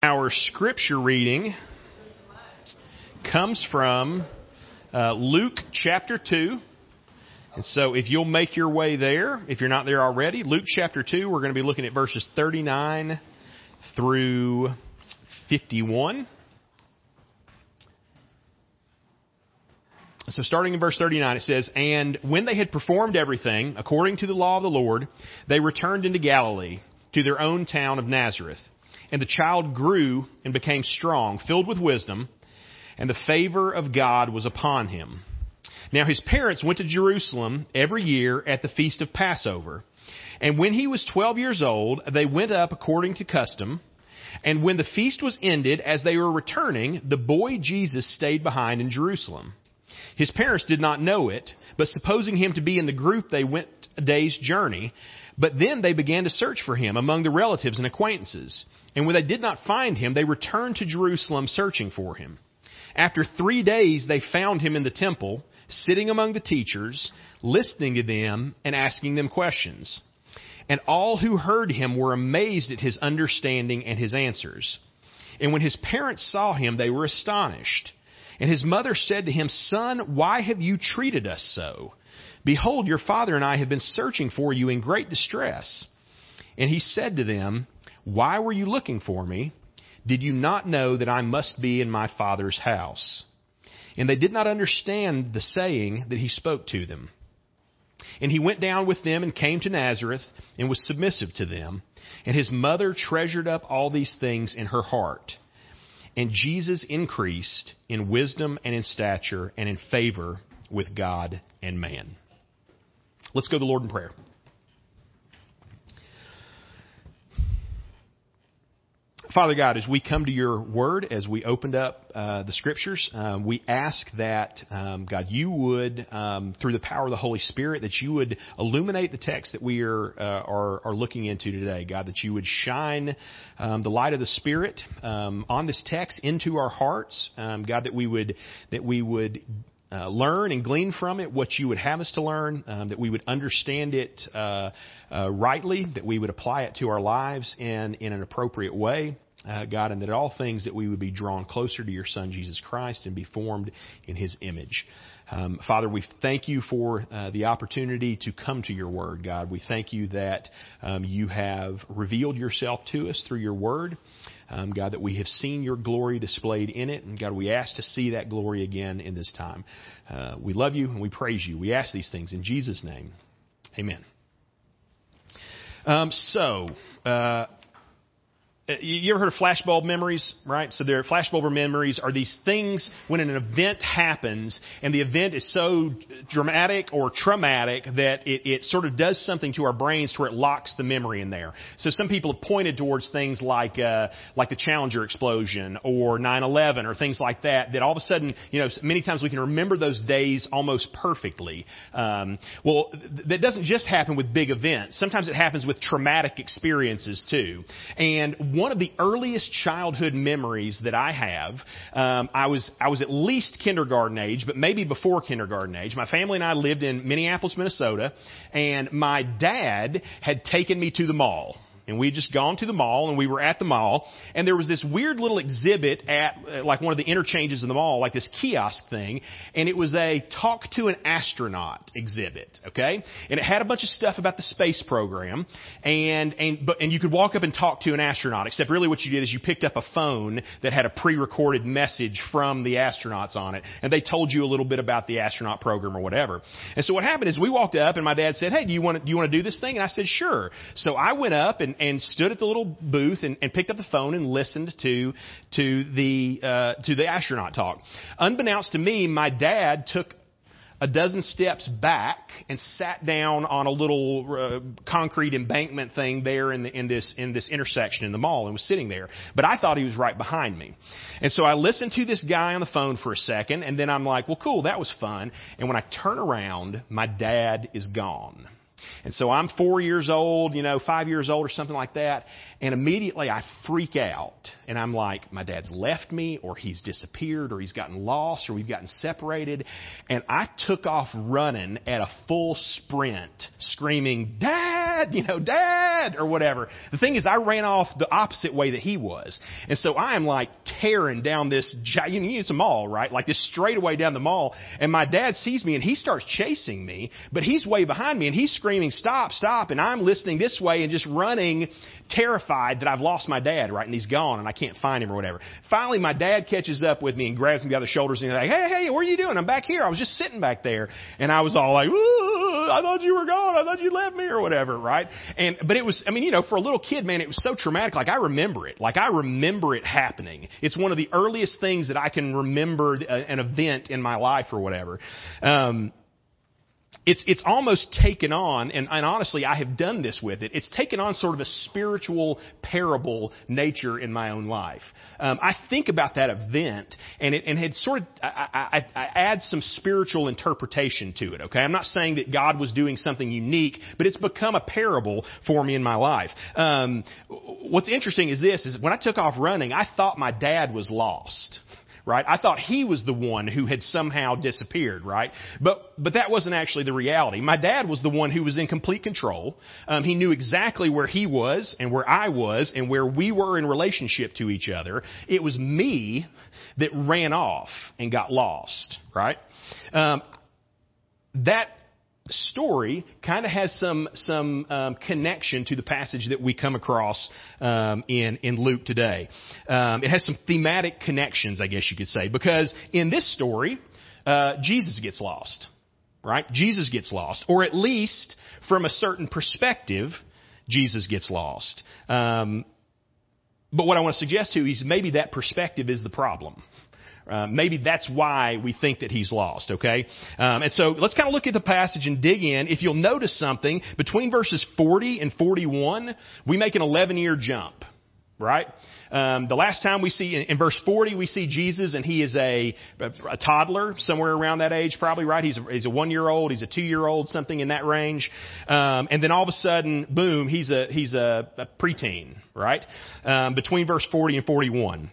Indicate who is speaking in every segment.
Speaker 1: Our scripture reading comes from uh, Luke chapter 2. And so if you'll make your way there, if you're not there already, Luke chapter 2, we're going to be looking at verses 39 through 51. So starting in verse 39, it says, And when they had performed everything according to the law of the Lord, they returned into Galilee, to their own town of Nazareth. And the child grew and became strong, filled with wisdom, and the favor of God was upon him. Now his parents went to Jerusalem every year at the feast of Passover. And when he was twelve years old, they went up according to custom. And when the feast was ended, as they were returning, the boy Jesus stayed behind in Jerusalem. His parents did not know it, but supposing him to be in the group, they went a day's journey. But then they began to search for him among the relatives and acquaintances. And when they did not find him, they returned to Jerusalem searching for him. After three days, they found him in the temple, sitting among the teachers, listening to them and asking them questions. And all who heard him were amazed at his understanding and his answers. And when his parents saw him, they were astonished. And his mother said to him, Son, why have you treated us so? Behold, your father and I have been searching for you in great distress. And he said to them, why were you looking for me? Did you not know that I must be in my Father's house? And they did not understand the saying that he spoke to them. And he went down with them and came to Nazareth and was submissive to them. And his mother treasured up all these things in her heart. And Jesus increased in wisdom and in stature and in favor with God and man. Let's go to the Lord in prayer. Father God, as we come to your word, as we opened up uh, the scriptures, uh, we ask that, um, God, you would, um, through the power of the Holy Spirit, that you would illuminate the text that we are, uh, are, are, looking into today. God, that you would shine um, the light of the Spirit um, on this text into our hearts. Um, God, that we would, that we would uh, learn and glean from it what you would have us to learn, um, that we would understand it uh, uh, rightly, that we would apply it to our lives in, in an appropriate way. Uh, God, and that all things that we would be drawn closer to your Son, Jesus Christ, and be formed in His image. Um, Father, we thank you for uh, the opportunity to come to your word, God. We thank you that um, you have revealed yourself to us through your word. Um, God, that we have seen your glory displayed in it. And God, we ask to see that glory again in this time. Uh, we love you and we praise you. We ask these things in Jesus' name. Amen. Um, so, uh, you ever heard of flashbulb memories, right? So their flashbulb memories are these things when an event happens and the event is so dramatic or traumatic that it, it sort of does something to our brains to where it locks the memory in there. So some people have pointed towards things like, uh, like the Challenger explosion or 9-11 or things like that, that all of a sudden, you know, many times we can remember those days almost perfectly. Um, well, that doesn't just happen with big events. Sometimes it happens with traumatic experiences too. And one of the earliest childhood memories that I have, um, I was I was at least kindergarten age, but maybe before kindergarten age. My family and I lived in Minneapolis, Minnesota, and my dad had taken me to the mall and we'd just gone to the mall and we were at the mall and there was this weird little exhibit at uh, like one of the interchanges in the mall, like this kiosk thing, and it was a talk to an astronaut exhibit, okay? And it had a bunch of stuff about the space program and and but and you could walk up and talk to an astronaut, except really what you did is you picked up a phone that had a pre-recorded message from the astronauts on it and they told you a little bit about the astronaut program or whatever. And so what happened is we walked up and my dad said, "Hey, do you want to, do you want to do this thing?" And I said, "Sure." So I went up and and stood at the little booth and, and picked up the phone and listened to to the uh, to the astronaut talk. Unbeknownst to me, my dad took a dozen steps back and sat down on a little uh, concrete embankment thing there in, the, in this in this intersection in the mall and was sitting there. But I thought he was right behind me, and so I listened to this guy on the phone for a second, and then I'm like, "Well, cool, that was fun." And when I turn around, my dad is gone. And so I'm four years old, you know, five years old or something like that. And immediately I freak out. And I'm like, my dad's left me, or he's disappeared, or he's gotten lost, or we've gotten separated. And I took off running at a full sprint, screaming, Dad, you know, Dad, or whatever. The thing is, I ran off the opposite way that he was. And so I am like tearing down this, you know, it's a mall, right? Like this straightaway down the mall. And my dad sees me and he starts chasing me, but he's way behind me and he's screaming, stop, stop. And I'm listening this way and just running terrified that I've lost my dad, right? And he's gone and I can't find him or whatever. Finally, my dad catches up with me and grabs me by the shoulders and he's like, hey, hey, what are you doing? I'm back here. I was just sitting back there. And I was all like, I thought you were gone. I thought you left me or whatever, right? And, but it was, I mean, you know, for a little kid, man, it was so traumatic. Like I remember it. Like I remember it happening. It's one of the earliest things that I can remember uh, an event in my life or whatever. Um, it's, it's almost taken on, and, and honestly, I have done this with it. It's taken on sort of a spiritual parable nature in my own life. Um, I think about that event, and it, and it sort of, I, I, I add some spiritual interpretation to it, okay? I'm not saying that God was doing something unique, but it's become a parable for me in my life. Um, what's interesting is this, is when I took off running, I thought my dad was lost right? I thought he was the one who had somehow disappeared, right? But but that wasn't actually the reality. My dad was the one who was in complete control. Um, he knew exactly where he was and where I was and where we were in relationship to each other. It was me that ran off and got lost, right? Um, that story kind of has some some um, connection to the passage that we come across um, in in Luke today. Um, it has some thematic connections, I guess you could say, because in this story, uh, Jesus gets lost, right? Jesus gets lost, or at least from a certain perspective, Jesus gets lost. Um, but what I want to suggest to you is maybe that perspective is the problem. Uh, maybe that's why we think that he's lost, okay? Um, and so let's kind of look at the passage and dig in. If you'll notice something, between verses 40 and 41, we make an 11 year jump, right? Um, the last time we see in, in, verse 40, we see Jesus, and he is a, a toddler, somewhere around that age, probably right. He's a, he's a one year old, he's a two year old, something in that range. Um, and then all of a sudden, boom, he's a he's a, a preteen, right? Um, between verse 40 and 41.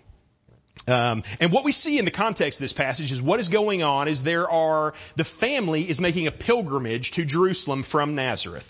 Speaker 1: Um, and what we see in the context of this passage is what is going on is there are the family is making a pilgrimage to Jerusalem from Nazareth.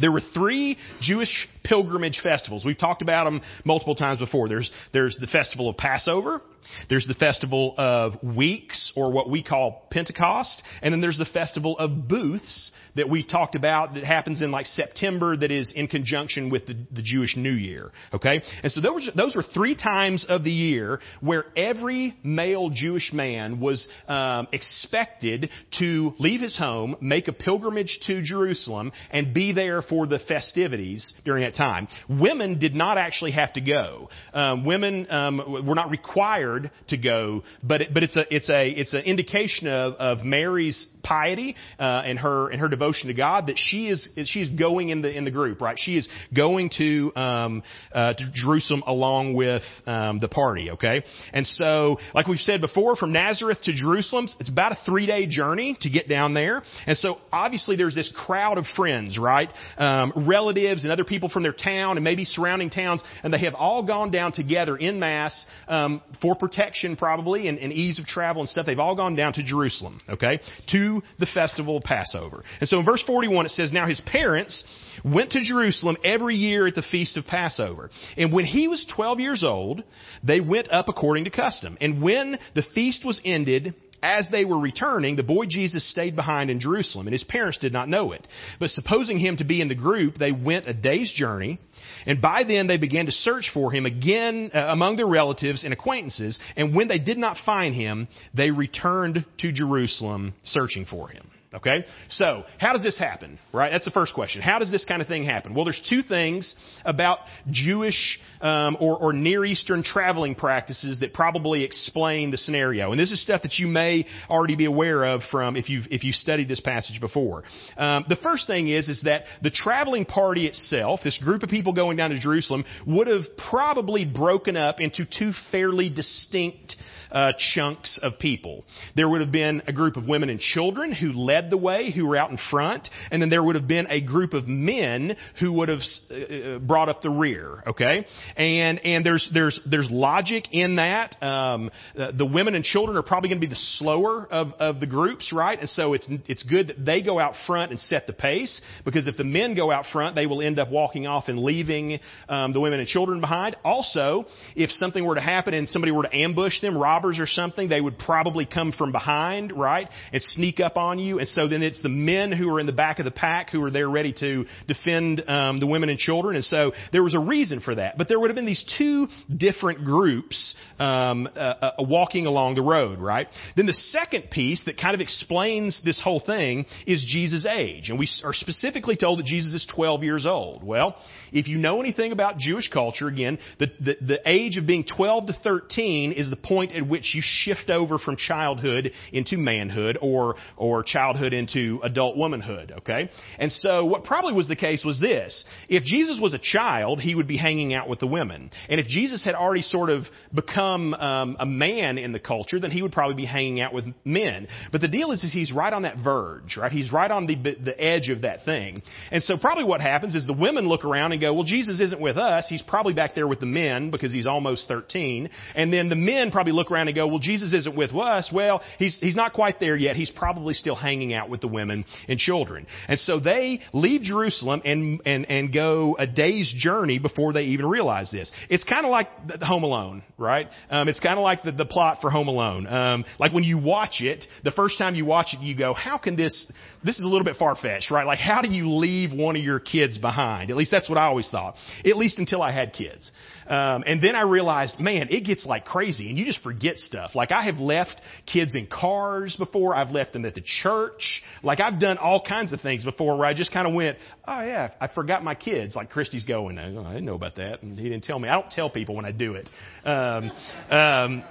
Speaker 1: There were three Jewish pilgrimage festivals. We've talked about them multiple times before. There's, there's the festival of Passover, there's the festival of weeks, or what we call Pentecost, and then there's the festival of booths that we've talked about that happens in like September that is in conjunction with the, the Jewish New Year. Okay? And so those, those were three times of the year where every male Jewish man was um, expected to leave his home, make a pilgrimage to Jerusalem, and be there for the festivities during that time. Women did not actually have to go. Um, women um, were not required to go, but it, but it's a it's a it's an indication of, of Mary's piety uh, and her and her devotion to God that she is she is going in the in the group, right? She is going to um, uh, to Jerusalem along with um, the party, okay? And so, like we've said before, from Nazareth to Jerusalem, it's about a three day journey to get down there. And so, obviously, there's this crowd of friends, right? Um, relatives and other people from their town and maybe surrounding towns, and they have all gone down together in mass um, for protection probably and, and ease of travel and stuff. They've all gone down to Jerusalem, okay, to the festival of Passover. And so in verse 41 it says, Now his parents went to Jerusalem every year at the feast of Passover. And when he was 12 years old, they went up according to custom. And when the feast was ended, as they were returning, the boy Jesus stayed behind in Jerusalem, and his parents did not know it. But supposing him to be in the group, they went a day's journey, and by then they began to search for him again uh, among their relatives and acquaintances, and when they did not find him, they returned to Jerusalem searching for him. Okay? So, how does this happen? Right? That's the first question. How does this kind of thing happen? Well, there's two things about Jewish um, or, or Near Eastern traveling practices that probably explain the scenario. And this is stuff that you may already be aware of from if you've, if you studied this passage before. Um, the first thing is, is that the traveling party itself, this group of people going down to Jerusalem, would have probably broken up into two fairly distinct uh, chunks of people. There would have been a group of women and children who led the way, who were out in front, and then there would have been a group of men who would have uh, brought up the rear. Okay, and and there's there's there's logic in that. Um, the women and children are probably going to be the slower of of the groups, right? And so it's it's good that they go out front and set the pace because if the men go out front, they will end up walking off and leaving um, the women and children behind. Also, if something were to happen and somebody were to ambush them, robbers or something, they would probably come from behind, right, and sneak up on you. And so then it's the men who are in the back of the pack who are there ready to defend um, the women and children. And so there was a reason for that. But there would have been these two different groups um, uh, uh, walking along the road, right? Then the second piece that kind of explains this whole thing is Jesus' age. And we are specifically told that Jesus is 12 years old. Well, if you know anything about Jewish culture, again, the, the, the age of being 12 to 13 is the point at which you shift over from childhood into manhood or, or childhood into adult womanhood, okay? And so what probably was the case was this. If Jesus was a child, he would be hanging out with the women. And if Jesus had already sort of become um, a man in the culture, then he would probably be hanging out with men. But the deal is, is he's right on that verge, right? He's right on the, the edge of that thing. And so probably what happens is the women look around and go, well, Jesus isn't with us. He's probably back there with the men because he's almost 13. And then the men probably look around and go, well, Jesus isn't with us. Well, he's, he's not quite there yet. He's probably still hanging out with the women and children. And so they leave Jerusalem and, and, and go a day's journey before they even realize this. It's kind of like Home Alone, right? Um, it's kind of like the, the plot for Home Alone. Um, like when you watch it, the first time you watch it, you go, how can this, this is a little bit far-fetched, right? Like how do you leave one of your kids behind? At least that's what I always thought. At least until I had kids. Um, and then I realized, man, it gets like crazy, and you just forget stuff. Like I have left kids in cars before. I've left them at the church. Like I've done all kinds of things before where I just kind of went, oh yeah, I forgot my kids. Like Christy's going, oh, I didn't know about that, and he didn't tell me. I don't tell people when I do it. Um, um,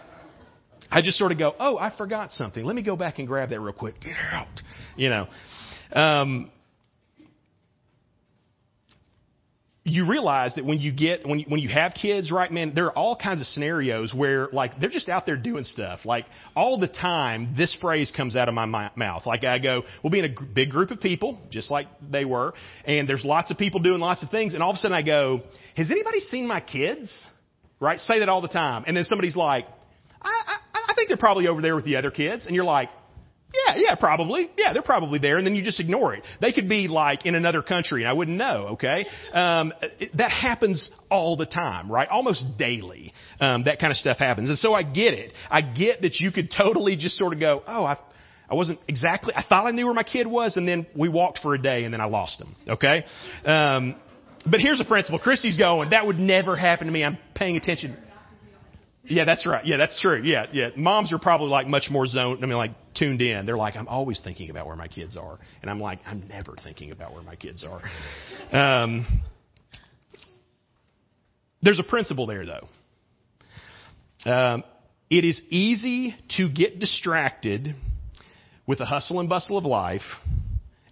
Speaker 1: I just sort of go, oh, I forgot something. Let me go back and grab that real quick. Get out, you know. Um, you realize that when you get when you, when you have kids, right, man, there are all kinds of scenarios where like they're just out there doing stuff. Like all the time, this phrase comes out of my mouth. Like I go, we'll be in a big group of people, just like they were, and there's lots of people doing lots of things, and all of a sudden I go, has anybody seen my kids? Right, say that all the time, and then somebody's like, I, I, I think they're probably over there with the other kids, and you're like, yeah, yeah, probably. Yeah, they're probably there, and then you just ignore it. They could be like in another country, and I wouldn't know. Okay, um, it, that happens all the time, right? Almost daily, um, that kind of stuff happens, and so I get it. I get that you could totally just sort of go, "Oh, I, I wasn't exactly. I thought I knew where my kid was, and then we walked for a day, and then I lost him." Okay, um, but here's a principle. Christy's going. That would never happen to me. I'm paying attention. Yeah, that's right. Yeah, that's true. Yeah, yeah. Moms are probably like much more zoned. I mean, like tuned in. They're like, I'm always thinking about where my kids are, and I'm like, I'm never thinking about where my kids are. Um, there's a principle there, though. Um, it is easy to get distracted with the hustle and bustle of life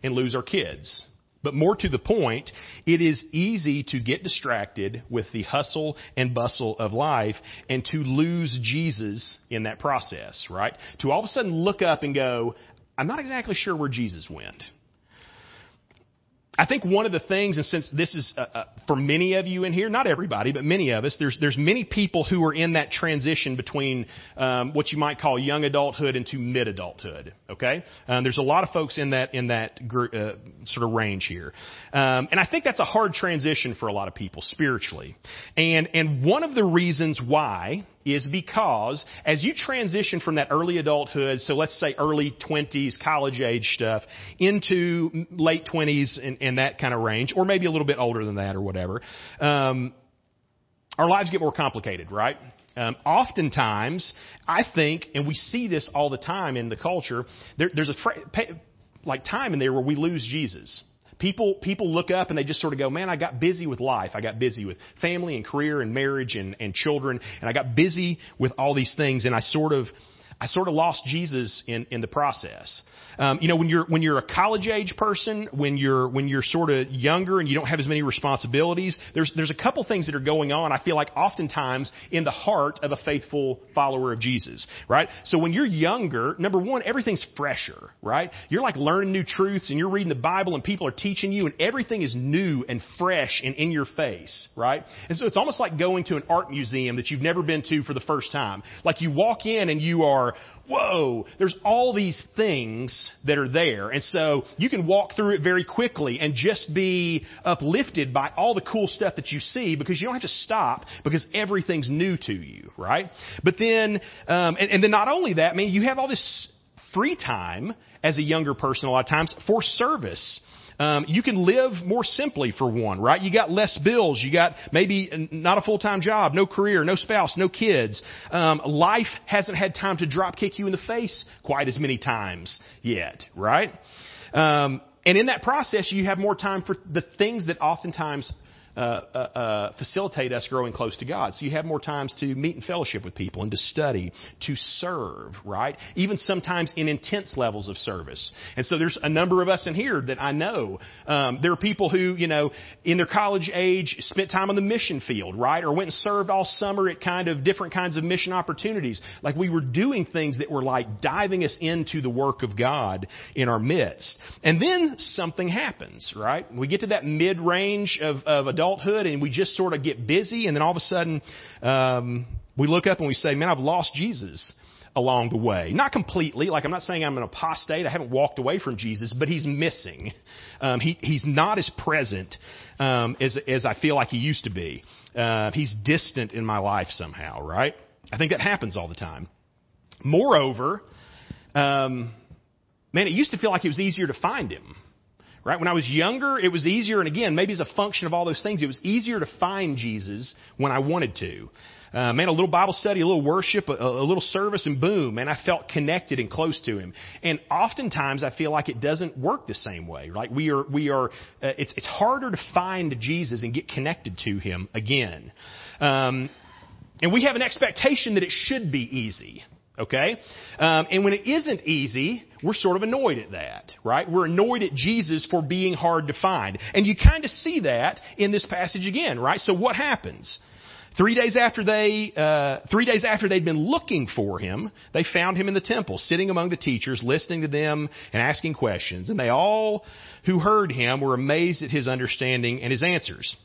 Speaker 1: and lose our kids. But more to the point, it is easy to get distracted with the hustle and bustle of life and to lose Jesus in that process, right? To all of a sudden look up and go, I'm not exactly sure where Jesus went. I think one of the things, and since this is uh, uh, for many of you in here, not everybody, but many of us, there's there's many people who are in that transition between um, what you might call young adulthood into mid adulthood. Okay, um, there's a lot of folks in that in that group, uh, sort of range here, um, and I think that's a hard transition for a lot of people spiritually, and and one of the reasons why is because as you transition from that early adulthood, so let's say early 20s, college age stuff, into late 20s and, and that kind of range, or maybe a little bit older than that or whatever, um, our lives get more complicated, right? Um, oftentimes, I think, and we see this all the time in the culture, there, there's a fra- like time in there where we lose Jesus. People, people look up and they just sort of go, man, I got busy with life. I got busy with family and career and marriage and, and children. And I got busy with all these things. And I sort of, I sort of lost Jesus in, in the process. Um, you know, when you're when you're a college age person, when you're when you're sort of younger and you don't have as many responsibilities, there's there's a couple things that are going on. I feel like oftentimes in the heart of a faithful follower of Jesus, right? So when you're younger, number one, everything's fresher, right? You're like learning new truths and you're reading the Bible and people are teaching you and everything is new and fresh and in your face, right? And so it's almost like going to an art museum that you've never been to for the first time. Like you walk in and you are, whoa, there's all these things that are there. And so you can walk through it very quickly and just be uplifted by all the cool stuff that you see because you don't have to stop because everything's new to you, right? But then, um, and, and then not only that, I mean, you have all this free time as a younger person a lot of times for service. Um, you can live more simply for one, right? You got less bills. You got maybe not a full-time job, no career, no spouse, no kids. Um, life hasn't had time to drop kick you in the face quite as many times yet, right? Um, and in that process, you have more time for the things that oftentimes uh, uh, uh, facilitate us growing close to God. So you have more times to meet and fellowship with people and to study, to serve, right? Even sometimes in intense levels of service. And so there's a number of us in here that I know. Um, there are people who, you know, in their college age spent time on the mission field, right? Or went and served all summer at kind of different kinds of mission opportunities. Like we were doing things that were like diving us into the work of God in our midst. And then something happens, right? We get to that mid range of, of adult adulthood and we just sort of get busy and then all of a sudden um, we look up and we say, man, I've lost Jesus along the way. Not completely. Like I'm not saying I'm an apostate. I haven't walked away from Jesus, but he's missing. Um, he, he's not as present um, as, as I feel like he used to be. Uh, he's distant in my life somehow, right? I think that happens all the time. Moreover, um, man, it used to feel like it was easier to find him. Right? When I was younger, it was easier, and again, maybe as a function of all those things, it was easier to find Jesus when I wanted to. Uh, man, a little Bible study, a little worship, a, a little service, and boom, man, I felt connected and close to Him. And oftentimes, I feel like it doesn't work the same way. Like we are, we are. Uh, it's it's harder to find Jesus and get connected to Him again. Um, and we have an expectation that it should be easy. Okay? Um, and when it isn't easy, we're sort of annoyed at that, right? We're annoyed at Jesus for being hard to find. And you kind of see that in this passage again, right? So what happens? Three days after they, uh, three days after they'd been looking for him, they found him in the temple, sitting among the teachers, listening to them and asking questions. And they all who heard him were amazed at his understanding and his answers.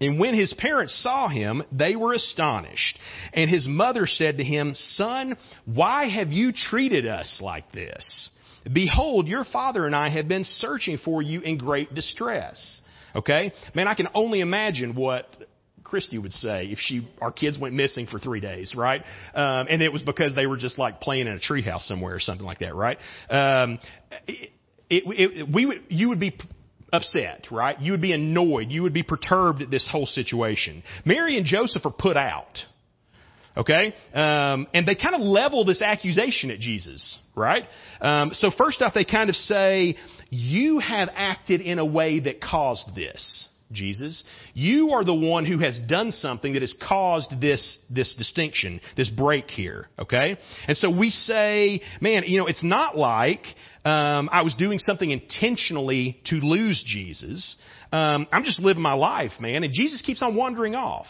Speaker 1: And when his parents saw him, they were astonished. And his mother said to him, Son, why have you treated us like this? Behold, your father and I have been searching for you in great distress. Okay? Man, I can only imagine what Christy would say if she, our kids went missing for three days, right? Um, and it was because they were just like playing in a treehouse somewhere or something like that, right? Um, it, it, it, we would, you would be upset, right? You would be annoyed. You would be perturbed at this whole situation. Mary and Joseph are put out. Okay? Um, and they kind of level this accusation at Jesus, right? Um, so first off, they kind of say, you have acted in a way that caused this. Jesus. You are the one who has done something that has caused this, this distinction, this break here. Okay? And so we say, man, you know, it's not like um, I was doing something intentionally to lose Jesus. Um, I'm just living my life, man, and Jesus keeps on wandering off.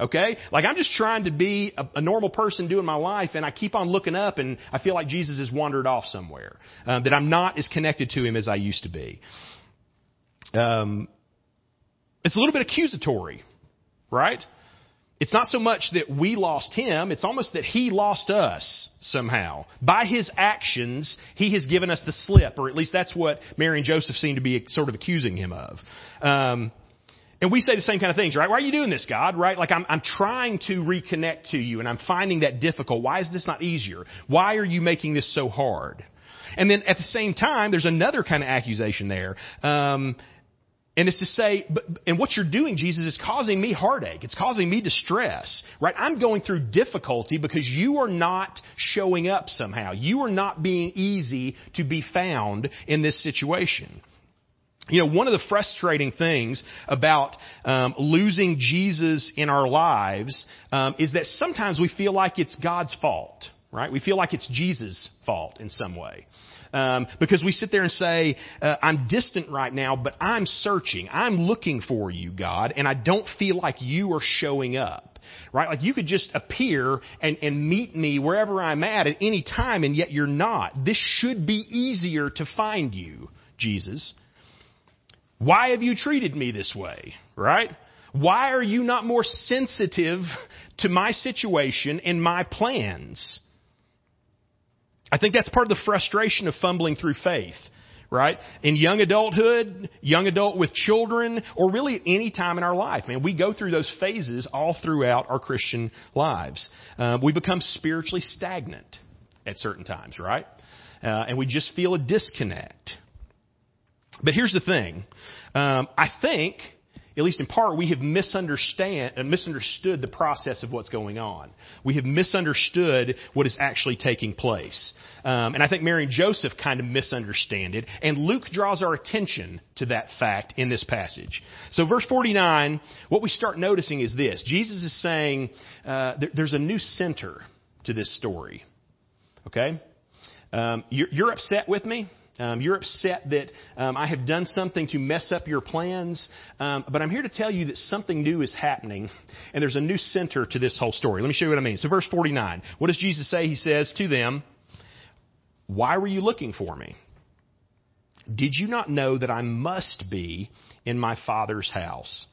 Speaker 1: Okay? Like I'm just trying to be a, a, normal person doing my life, and I keep on looking up, and I feel like Jesus has wandered off somewhere. Uh, that I'm not as connected to Him as I used to be. Um, it's a little bit accusatory, right? It's not so much that we lost him, it's almost that he lost us somehow. By his actions, he has given us the slip, or at least that's what Mary and Joseph seem to be sort of accusing him of. Um, and we say the same kind of things, right? Why are you doing this, God? Right? Like I'm, I'm trying to reconnect to you and I'm finding that difficult. Why is this not easier? Why are you making this so hard? And then at the same time, there's another kind of accusation there. Um, and it's to say, but, and what you're doing, Jesus, is causing me heartache. It's causing me distress, right? I'm going through difficulty because you are not showing up somehow. You are not being easy to be found in this situation. You know, one of the frustrating things about um, losing Jesus in our lives um, is that sometimes we feel like it's God's fault right? We feel like it's Jesus' fault in some way. Um, because we sit there and say, uh, I'm distant right now, but I'm searching. I'm looking for you, God, and I don't feel like you are showing up. Right? Like you could just appear and, and meet me wherever I'm at at any time, and yet you're not. This should be easier to find you, Jesus. Why have you treated me this way? Right? Why are you not more sensitive to my situation and my plans? I think that's part of the frustration of fumbling through faith, right? In young adulthood, young adult with children, or really at any time in our life, man, we go through those phases all throughout our Christian lives. Uh, we become spiritually stagnant at certain times, right? Uh, and we just feel a disconnect. But here's the thing. Um, I think at least in part, we have misunderstand, uh, misunderstood the process of what's going on. We have misunderstood what is actually taking place. Um, and I think Mary and Joseph kind of misunderstand it. And Luke draws our attention to that fact in this passage. So, verse 49, what we start noticing is this Jesus is saying uh, there, there's a new center to this story. Okay? Um, you're, you're upset with me? Um, you're upset that um, I have done something to mess up your plans, um, but I'm here to tell you that something new is happening, and there's a new center to this whole story. Let me show you what I mean. So, verse 49. What does Jesus say? He says to them, Why were you looking for me? Did you not know that I must be in my Father's house?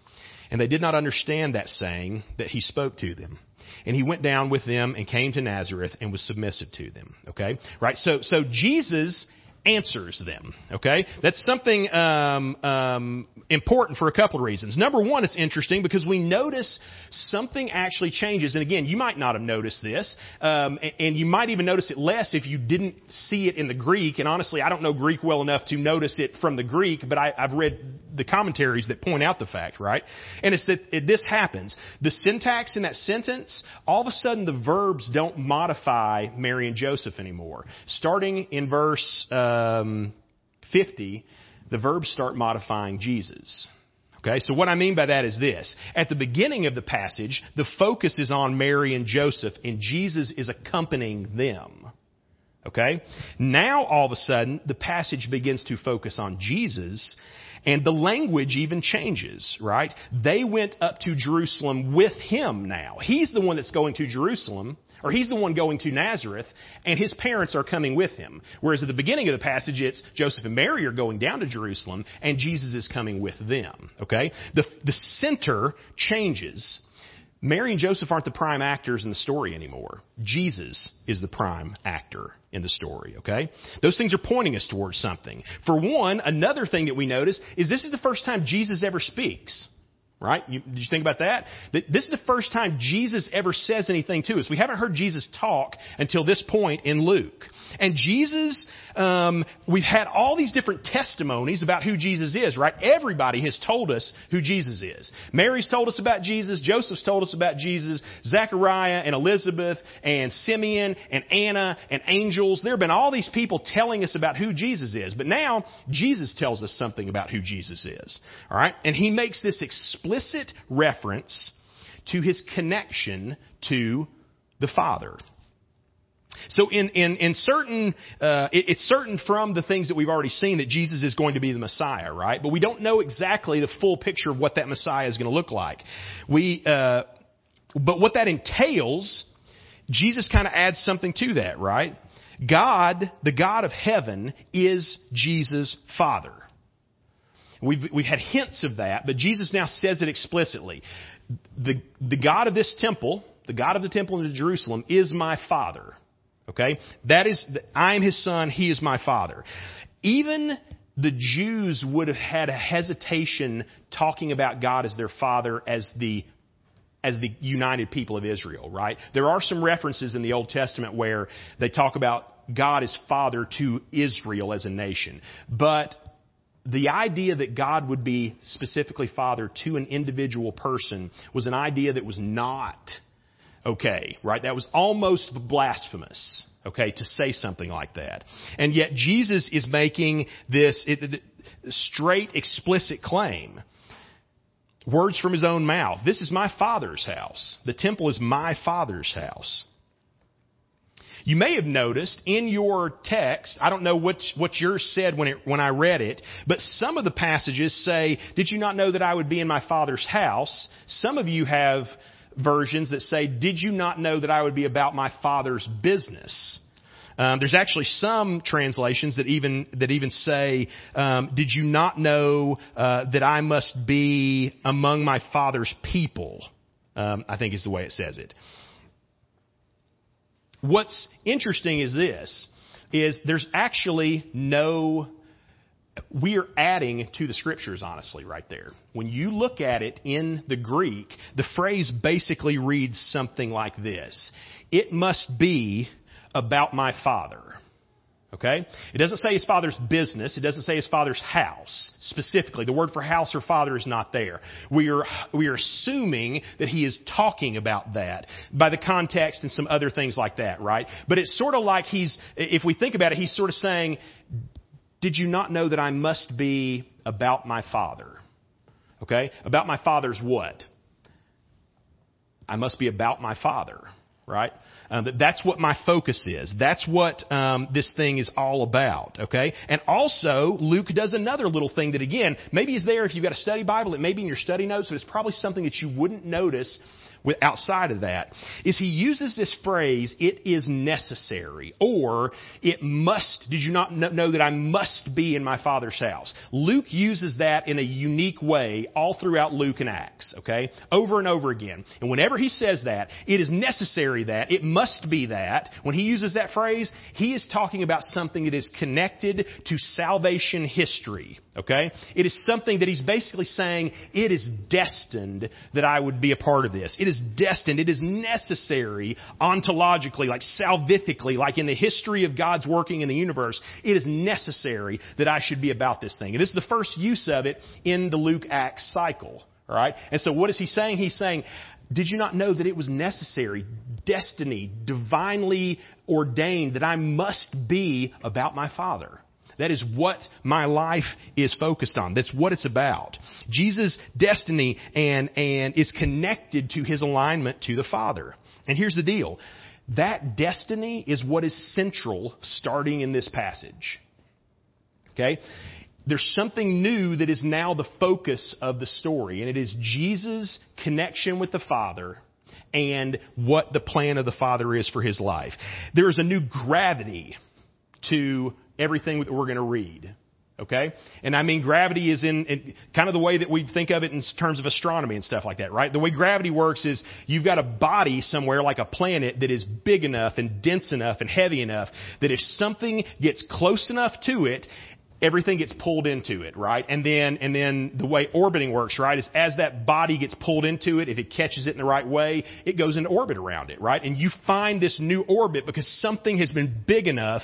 Speaker 1: And they did not understand that saying that he spoke to them. And he went down with them and came to Nazareth and was submissive to them. Okay? Right? So, so Jesus answers them. Okay, that's something um, um, important for a couple of reasons. Number one, it's interesting because we notice something actually changes, and again, you might not have noticed this, um, and you might even notice it less if you didn't see it in the Greek. And honestly, I don't know Greek well enough to notice it from the Greek, but I, I've read the commentaries that point out the fact, right? And it's that it, this happens. The syntax in that sentence, all of a sudden, the verbs don't modify Mary and Joseph anymore. Starting in verse. Uh, um, 50, the verbs start modifying Jesus. Okay, so what I mean by that is this. At the beginning of the passage, the focus is on Mary and Joseph, and Jesus is accompanying them. Okay? Now, all of a sudden, the passage begins to focus on Jesus, and the language even changes, right? They went up to Jerusalem with him now. He's the one that's going to Jerusalem. Or he's the one going to Nazareth, and his parents are coming with him. Whereas at the beginning of the passage, it's Joseph and Mary are going down to Jerusalem, and Jesus is coming with them. Okay? The, the center changes. Mary and Joseph aren't the prime actors in the story anymore. Jesus is the prime actor in the story, okay? Those things are pointing us towards something. For one, another thing that we notice is this is the first time Jesus ever speaks. Right? You, did you think about that? This is the first time Jesus ever says anything to us. We haven't heard Jesus talk until this point in Luke. And Jesus, um, we've had all these different testimonies about who Jesus is, right? Everybody has told us who Jesus is. Mary's told us about Jesus. Joseph's told us about Jesus. Zechariah and Elizabeth and Simeon and Anna and angels. There have been all these people telling us about who Jesus is. But now, Jesus tells us something about who Jesus is. Alright? And He makes this explicit reference to His connection to the Father. So in, in, in certain, uh, it, it's certain from the things that we've already seen that Jesus is going to be the Messiah, right? But we don't know exactly the full picture of what that Messiah is going to look like. We, uh, but what that entails, Jesus kind of adds something to that, right? God, the God of heaven, is Jesus' Father. We've, we've had hints of that, but Jesus now says it explicitly. The, the God of this temple, the God of the temple in Jerusalem, is my Father. Okay? That is, I am his son, he is my father. Even the Jews would have had a hesitation talking about God as their father as the as the united people of Israel, right? There are some references in the Old Testament where they talk about God as father to Israel as a nation. But the idea that God would be specifically father to an individual person was an idea that was not okay, right? That was almost blasphemous, okay, to say something like that. And yet Jesus is making this straight, explicit claim. Words from his own mouth. This is my Father's house. The temple is my Father's house. You may have noticed in your text, I don't know what, what yours said when, it, when I read it, but some of the passages say, Did you not know that I would be in my Father's house? Some of you have versions that say, Did you not know that I would be about my Father's business? Um, there's actually some translations that even that even say, um, "Did you not know uh, that I must be among my father's people?" Um, I think is the way it says it. What's interesting is this, is there's actually no, we are adding to the scriptures, honestly, right there. When you look at it in the Greek, the phrase basically reads something like this. It must be about my Father. Okay? It doesn't say his father's business. It doesn't say his father's house specifically. The word for house or father is not there. We are, we are assuming that he is talking about that by the context and some other things like that, right? But it's sort of like he's, if we think about it, he's sort of saying, did you not know that I must be about my father? Okay? About my father's what? I must be about my father, right? Um, that that's what my focus is. That's what um, this thing is all about. Okay, and also Luke does another little thing that again maybe is there if you've got a study Bible. It may be in your study notes, but it's probably something that you wouldn't notice with, outside of that is he uses this phrase, it is necessary, or it must, did you not know that I must be in my Father's house? Luke uses that in a unique way all throughout Luke and Acts, okay? Over and over again. And whenever he says that, it is necessary that, it must be that, when he uses that phrase, he is talking about something that is connected to salvation history, okay? It is something that he's basically saying, it is destined that I would be a part of this. It is destined, it is necessary ontologically, like salvifically, like in the history of God's working in the universe, it is necessary that I should be about this thing. And this is the first use of it in the Luke Acts cycle. All right? And so what is he saying? He's saying, did you not know that it was necessary, destiny, divinely ordained that I must be about my Father? That is what my life is focused on. That's what it's about. Jesus' destiny and, and is connected to his alignment to the Father. And here's the deal. That destiny is what is central starting in this passage. Okay? There's something new that is now the focus of the story, and it is Jesus' connection with the Father and what the plan of the Father is for his life. There is a new gravity to everything that we're going to read. Okay? And I mean gravity is in, in, kind of the way that we think of it in terms of astronomy and stuff like that, right? The way gravity works is you've got a body somewhere like a planet that is big enough and dense enough and heavy enough that if something gets close enough to it, everything gets pulled into it, right? And then, and then the way orbiting works, right, is as that body gets pulled into it, if it catches it in the right way, it goes into orbit around it, right? And you find this new orbit because something has been big enough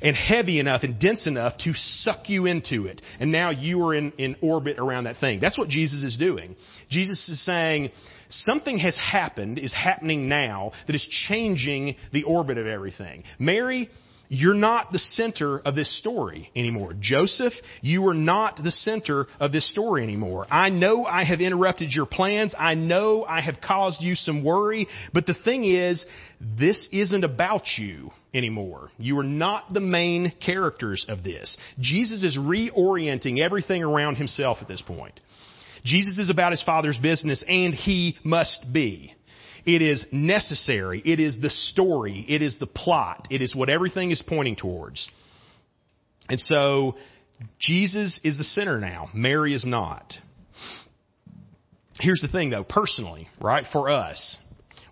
Speaker 1: and heavy enough and dense enough to suck you into it. And now you are in, in orbit around that thing. That's what Jesus is doing. Jesus is saying, something has happened, is happening now, that is changing the orbit of everything. Mary, you're not the center of this story anymore. Joseph, you are not the center of this story anymore. I know I have interrupted your plans. I know I have caused you some worry. But the thing is, this isn't about you anymore. You are not the main characters of this. Jesus is reorienting everything around himself at this point. Jesus is about his Father's business and he must be. It is necessary. It is the story. It is the plot. It is what everything is pointing towards. And so, Jesus is the center now. Mary is not. Here's the thing though, personally, right, for us,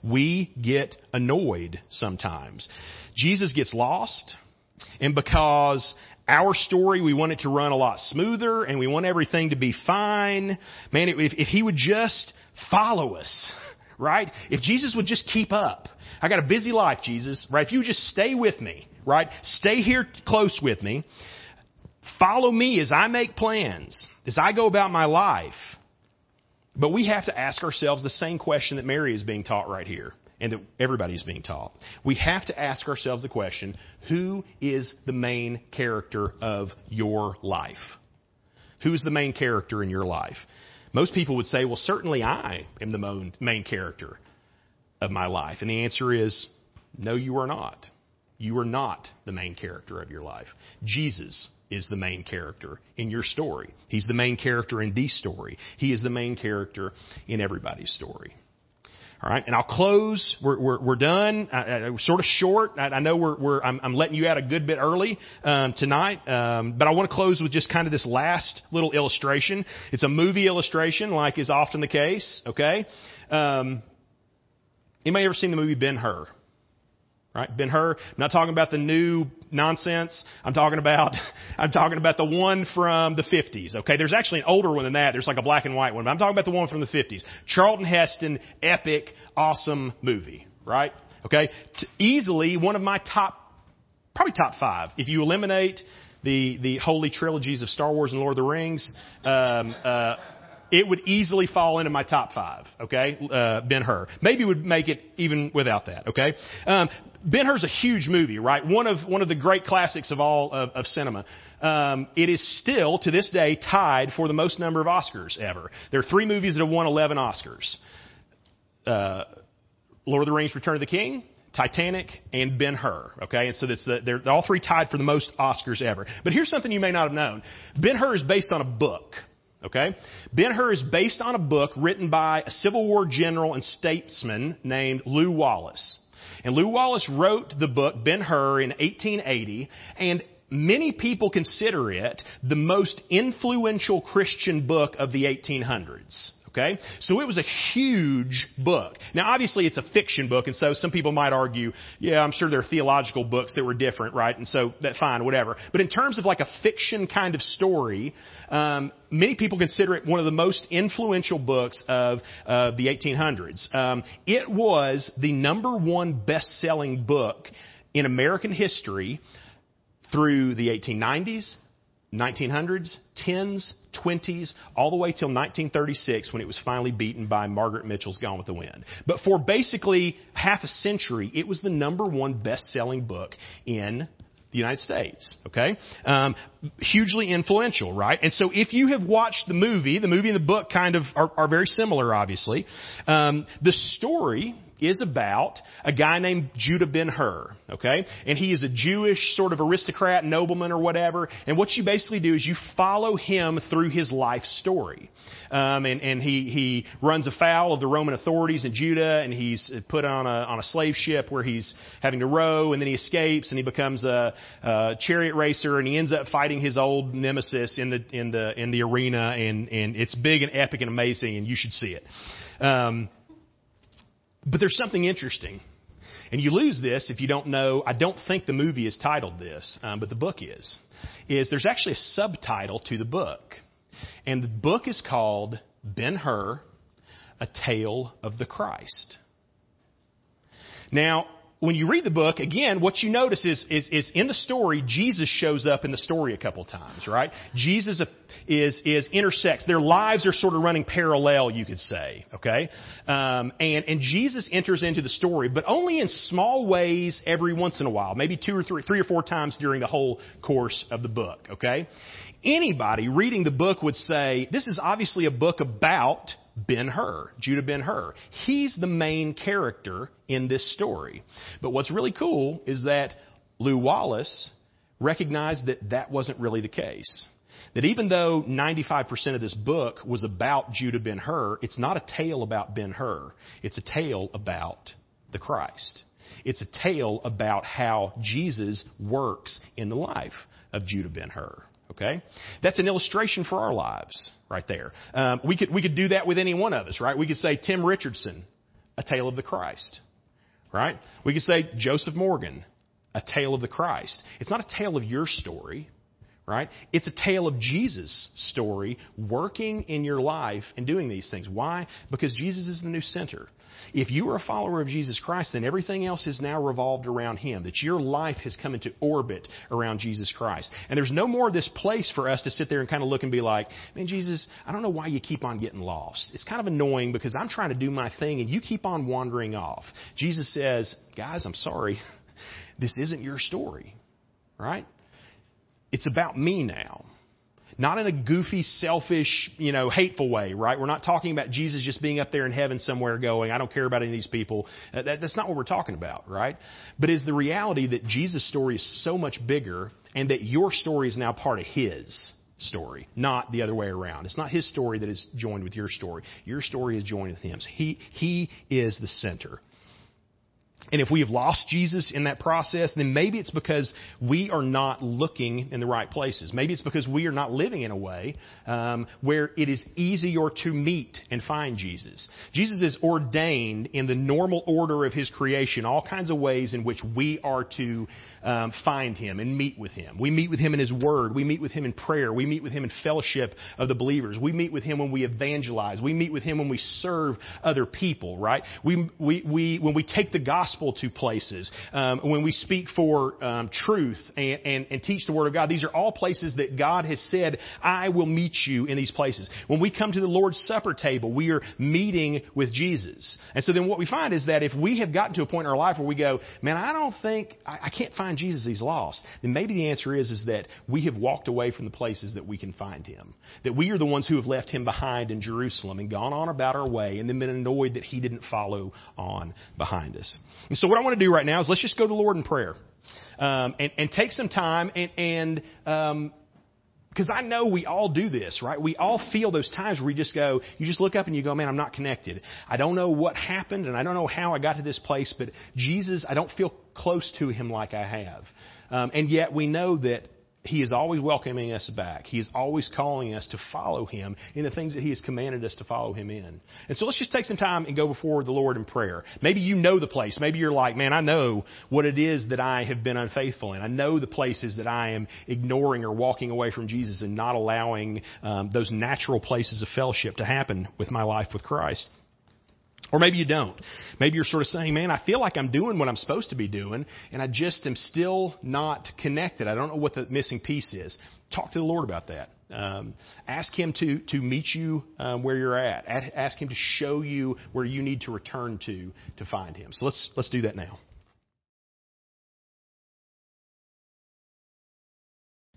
Speaker 1: we get annoyed sometimes. Jesus gets lost, and because our story, we want it to run a lot smoother and we want everything to be fine. Man, if, if he would just follow us, right? If Jesus would just keep up. I got a busy life, Jesus, right? If you would just stay with me, right? Stay here close with me. Follow me as I make plans, as I go about my life. But we have to ask ourselves the same question that Mary is being taught right here and that everybody is being taught. We have to ask ourselves the question, who is the main character of your life? Who is the main character in your life? Most people would say, well, certainly I am the main character of my life. And the answer is, no, you are not. You are not the main character of your life. Jesus is the main character in your story. He's the main character in the story. He is the main character in everybody's story. All right, and I'll close. We're we're, we're done. I, I, sort of short. I, I know we're we're I'm, I'm, letting you out a good bit early um, tonight, um, but I want to close with just kind of this last little illustration. It's a movie illustration, like is often the case. Okay. Um, anybody ever seen the movie Ben Hur? Right? Ben Hur. I'm not talking about the new nonsense. I'm talking about, I'm talking about the one from the 50s. Okay. There's actually an older one than that. There's like a black and white one, but I'm talking about the one from the 50s. Charlton Heston, epic, awesome movie. Right? Okay. T- easily one of my top, probably top five. If you eliminate the, the holy trilogies of Star Wars and Lord of the Rings, um, uh, it would easily fall into my top five. Okay, uh, Ben Hur. Maybe would make it even without that. Okay, um, Ben Hur's a huge movie, right? One of one of the great classics of all of, of cinema. Um, it is still to this day tied for the most number of Oscars ever. There are three movies that have won 11 Oscars: uh, Lord of the Rings: Return of the King. Titanic and Ben Hur. Okay, and so that's the, they're all three tied for the most Oscars ever. But here's something you may not have known: Ben Hur is based on a book. Okay? Ben Hur is based on a book written by a Civil War general and statesman named Lew Wallace. And Lew Wallace wrote the book Ben Hur in 1880, and many people consider it the most influential Christian book of the 1800s. Okay? So it was a huge book. Now obviously it's a fiction book, and so some people might argue, yeah, I'm sure there are theological books that were different, right? And so that fine, whatever. But in terms of like a fiction kind of story, um, many people consider it one of the most influential books of uh, the 1800s. Um, it was the number one best-selling book in American history through the 1890s, 1900s, 10s, 20s, all the way till 1936 when it was finally beaten by Margaret Mitchell's Gone with the Wind. But for basically half a century, it was the number one best-selling book in the United States. Okay, um, hugely influential, right? And so, if you have watched the movie, the movie and the book kind of are, are very similar, obviously. Um, the story is about a guy named Judah ben Hur, okay? And he is a Jewish sort of aristocrat, nobleman or whatever. And what you basically do is you follow him through his life story. Um, and, and he, he runs afoul of the Roman authorities in Judah and he's put on a, on a slave ship where he's having to row and then he escapes and he becomes a, a chariot racer and he ends up fighting his old nemesis in the, in the, in the arena and, and it's big and epic and amazing and you should see it. Um, but there's something interesting. And you lose this if you don't know. I don't think the movie is titled this, um, but the book is. Is there's actually a subtitle to the book, and the book is called Ben Hur, A Tale of the Christ. Now, when you read the book, again, what you notice is, is, is in the story, Jesus shows up in the story a couple times, right? Jesus is, is intersects. Their lives are sort of running parallel, you could say, okay? Um, and, and Jesus enters into the story, but only in small ways every once in a while, maybe two or three, three or four times during the whole course of the book, okay? Anybody reading the book would say, this is obviously a book about Ben Hur, Judah Ben Hur. He's the main character in this story. But what's really cool is that Lew Wallace recognized that that wasn't really the case. That even though 95% of this book was about Judah Ben Hur, it's not a tale about Ben Hur. It's a tale about the Christ. It's a tale about how Jesus works in the life of Judah Ben Hur. Okay? That's an illustration for our lives right there. Um, we, could, we could do that with any one of us, right? We could say Tim Richardson, a tale of the Christ, right? We could say Joseph Morgan, a tale of the Christ. It's not a tale of your story, right? It's a tale of Jesus' story working in your life and doing these things. Why? Because Jesus is the new center. If you are a follower of Jesus Christ, then everything else is now revolved around Him. That your life has come into orbit around Jesus Christ. And there's no more of this place for us to sit there and kind of look and be like, man, Jesus, I don't know why you keep on getting lost. It's kind of annoying because I'm trying to do my thing and you keep on wandering off. Jesus says, guys, I'm sorry. This isn't your story. Right? It's about me now. Not in a goofy, selfish, you know, hateful way, right? We're not talking about Jesus just being up there in heaven somewhere going, I don't care about any of these people. That, that's not what we're talking about, right? But is the reality that Jesus' story is so much bigger and that your story is now part of His story, not the other way around. It's not His story that is joined with your story. Your story is joined with His. He, he is the center. And if we have lost Jesus in that process, then maybe it's because we are not looking in the right places. Maybe it's because we are not living in a way um, where it is easier to meet and find Jesus. Jesus is ordained in the normal order of His creation, all kinds of ways in which we are to um, find Him and meet with Him. We meet with Him in His Word. We meet with Him in prayer. We meet with Him in fellowship of the believers. We meet with Him when we evangelize. We meet with Him when we serve other people. Right? We we, we when we take the gospel gospel to places, um, when we speak for um, truth and, and, and teach the Word of God, these are all places that God has said, I will meet you in these places. When we come to the Lord's Supper table, we are meeting with Jesus. And so then what we find is that if we have gotten to a point in our life where we go, man, I don't think, I, I can't find Jesus, he's lost, then maybe the answer is, is that we have walked away from the places that we can find him. That we are the ones who have left him behind in Jerusalem and gone on about our way and then been annoyed that he didn't follow on behind us. And so what I want to do right now is let's just go to the Lord in prayer. Um, and, and take some time and, and um, because I know we all do this, right? We all feel those times where we just go, you just look up and you go, man, I'm not connected. I don't know what happened and I don't know how I got to this place, but Jesus, I don't feel close to him like I have. Um, and yet we know that he is always welcoming us back. He is always calling us to follow Him in the things that He has commanded us to follow Him in. And so let's just take some time and go before the Lord in prayer. Maybe you know the place. Maybe you're like, man, I know what it is that I have been unfaithful in. I know the places that I am ignoring or walking away from Jesus and not allowing um, those natural places of fellowship to happen with my life with Christ. Or maybe you don't. Maybe you're sort of saying, man, I feel like I'm doing what I'm supposed to be doing, and I just am still not connected. I don't know what the missing piece is. Talk to the Lord about that. Um, ask Him to, to meet you um, where you're at. Ask Him to show you where you need to return to to find Him. So let's, let's do that now.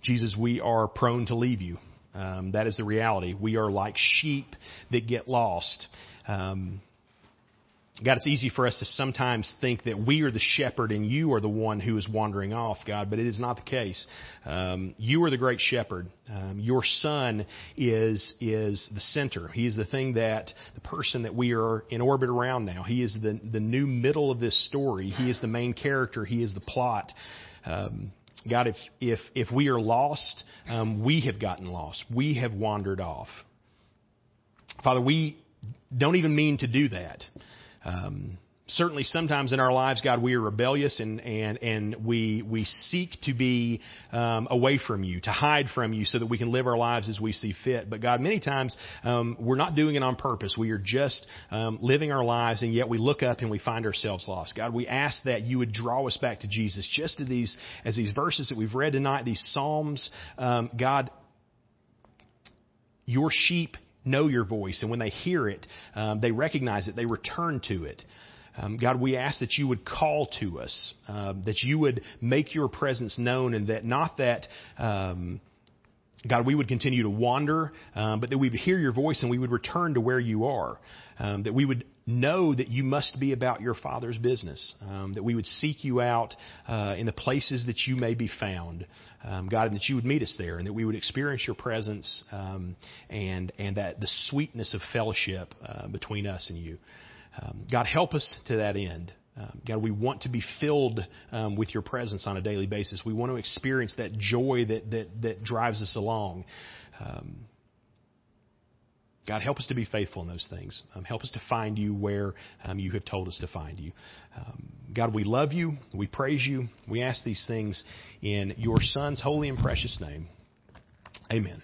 Speaker 1: Jesus, we are prone to leave you. Um, that is the reality. We are like sheep that get lost. Um, God, it's easy for us to sometimes think that we are the shepherd and you are the one who is wandering off, God, but it is not the case. Um, you are the great shepherd. Um, your son is is the center. He is the thing that the person that we are in orbit around now. He is the the new middle of this story. He is the main character. He is the plot. Um, God, if if if we are lost, um, we have gotten lost. We have wandered off. Father, we don't even mean to do that. Um, certainly sometimes in our lives, God, we are rebellious and, and, and we, we seek to be um, away from you, to hide from you so that we can live our lives as we see fit. But God, many times um, we're not doing it on purpose. We are just um, living our lives and yet we look up and we find ourselves lost. God, we ask that you would draw us back to Jesus just as these, as these verses that we've read tonight, these Psalms. Um, God, your sheep know your voice, and when they hear it, um, they recognize it, they return to it. Um, God, we ask that you would call to us, um, that you would make your presence known, and that not that. Um, God, we would continue to wander, um, but that we would hear your voice and we would return to where you are. Um, that we would know that you must be about your Father's business. Um, that we would seek you out uh, in the places that you may be found um, God, and that you would meet us there, and that we would experience your presence um, and and that the sweetness of fellowship uh, between us and you. Um, God, help us to that end. Um, God, we want to be filled um, with your presence on a daily basis. We want to experience that joy that that that drives us along. Um, God, help us to be faithful in those things. Um, help us to find you where um, you have told us to find you. Um, God, we love you. We praise you. We ask these things in your Son's holy and precious name. Amen.